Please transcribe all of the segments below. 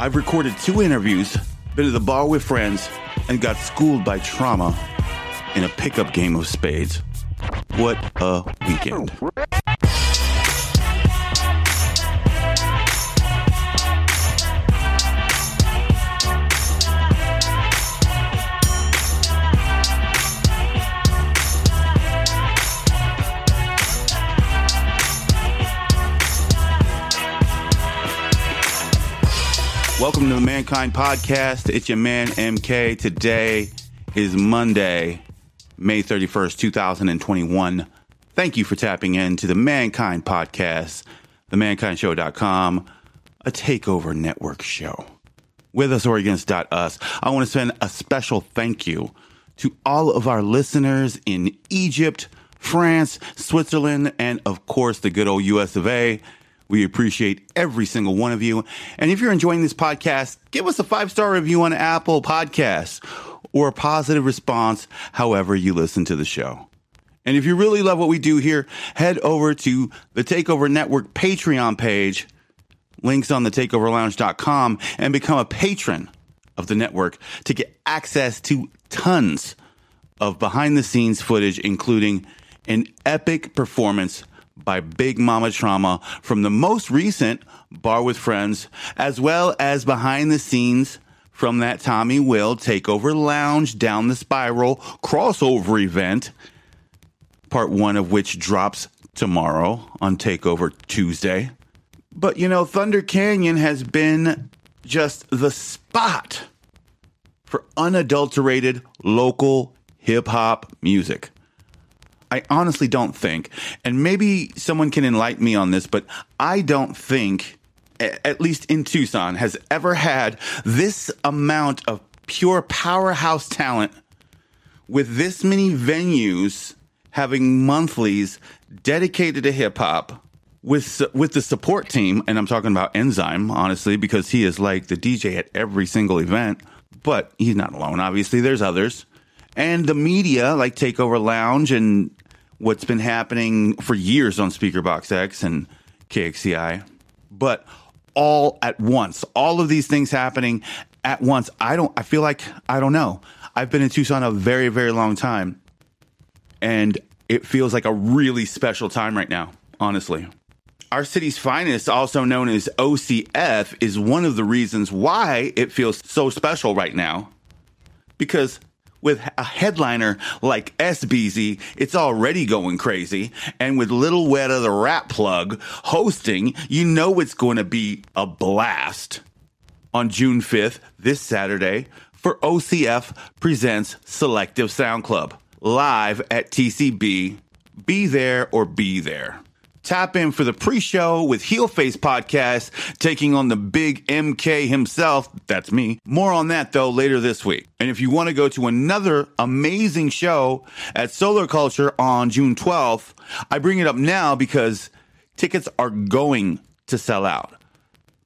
I've recorded two interviews, been to the bar with friends, and got schooled by trauma in a pickup game of spades. What a weekend. Welcome to the Mankind Podcast. It's your man MK. Today is Monday, May 31st, 2021. Thank you for tapping in to the Mankind Podcast, themankindshow.com, a takeover network show. With us or against us, I want to send a special thank you to all of our listeners in Egypt, France, Switzerland, and of course the good old US of A. We appreciate every single one of you. And if you're enjoying this podcast, give us a five star review on Apple Podcasts or a positive response, however you listen to the show. And if you really love what we do here, head over to the Takeover Network Patreon page, links on the takeoverlounge.com, and become a patron of the network to get access to tons of behind the scenes footage, including an epic performance by Big Mama Trauma from the most recent Bar with Friends, as well as behind the scenes from that Tommy Will Takeover Lounge Down the Spiral crossover event, part one of which drops tomorrow on Takeover Tuesday. But you know, Thunder Canyon has been just the spot for unadulterated local hip hop music. I honestly don't think, and maybe someone can enlighten me on this, but I don't think, at least in Tucson, has ever had this amount of pure powerhouse talent with this many venues having monthlies dedicated to hip hop with with the support team and I'm talking about Enzyme honestly because he is like the DJ at every single event but he's not alone. Obviously there's others and the media like Takeover Lounge and what's been happening for years on Speakerbox X and KXCI, but all at once. All of these things happening at once. I don't, I feel like, I don't know. I've been in Tucson a very, very long time. And it feels like a really special time right now, honestly. Our city's finest, also known as OCF, is one of the reasons why it feels so special right now. Because with a headliner like SBZ, it's already going crazy. And with Little Weta, the rap plug, hosting, you know it's going to be a blast. On June 5th, this Saturday, for OCF Presents Selective Sound Club, live at TCB. Be there or be there. Tap in for the pre show with Heel Face Podcast, taking on the big MK himself. That's me. More on that, though, later this week. And if you want to go to another amazing show at Solar Culture on June 12th, I bring it up now because tickets are going to sell out.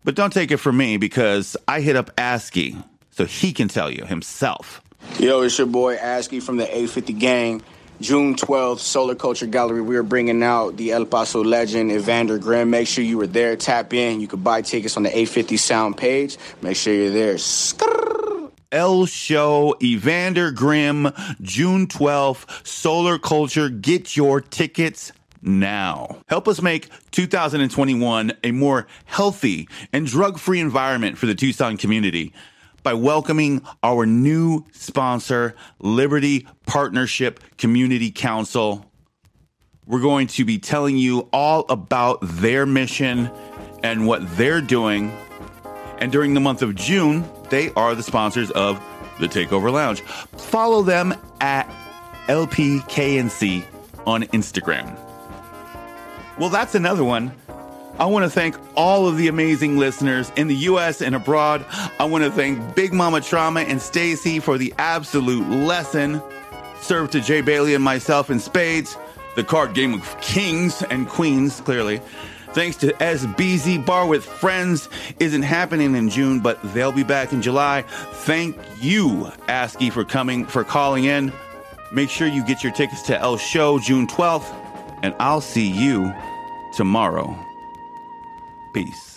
But don't take it from me because I hit up ASCII so he can tell you himself. Yo, it's your boy ASCII from the 850 Gang. June 12th, Solar Culture Gallery, we are bringing out the El Paso legend, Evander Grimm. Make sure you were there. Tap in. You can buy tickets on the 850 Sound page. Make sure you're there. El Show, Evander Grimm, June 12th, Solar Culture. Get your tickets now. Help us make 2021 a more healthy and drug free environment for the Tucson community by welcoming our new sponsor, Liberty Partnership Community Council. We're going to be telling you all about their mission and what they're doing. And during the month of June, they are the sponsors of the Takeover Lounge. Follow them at LPKNC on Instagram. Well, that's another one. I want to thank all of the amazing listeners in the US and abroad. I want to thank Big Mama Trauma and Stacy for the absolute lesson served to Jay Bailey and myself in spades, the card game of kings and queens, clearly. Thanks to SBZ Bar with Friends isn't happening in June, but they'll be back in July. Thank you, ASCII, for coming, for calling in. Make sure you get your tickets to El Show June 12th, and I'll see you tomorrow. Peace.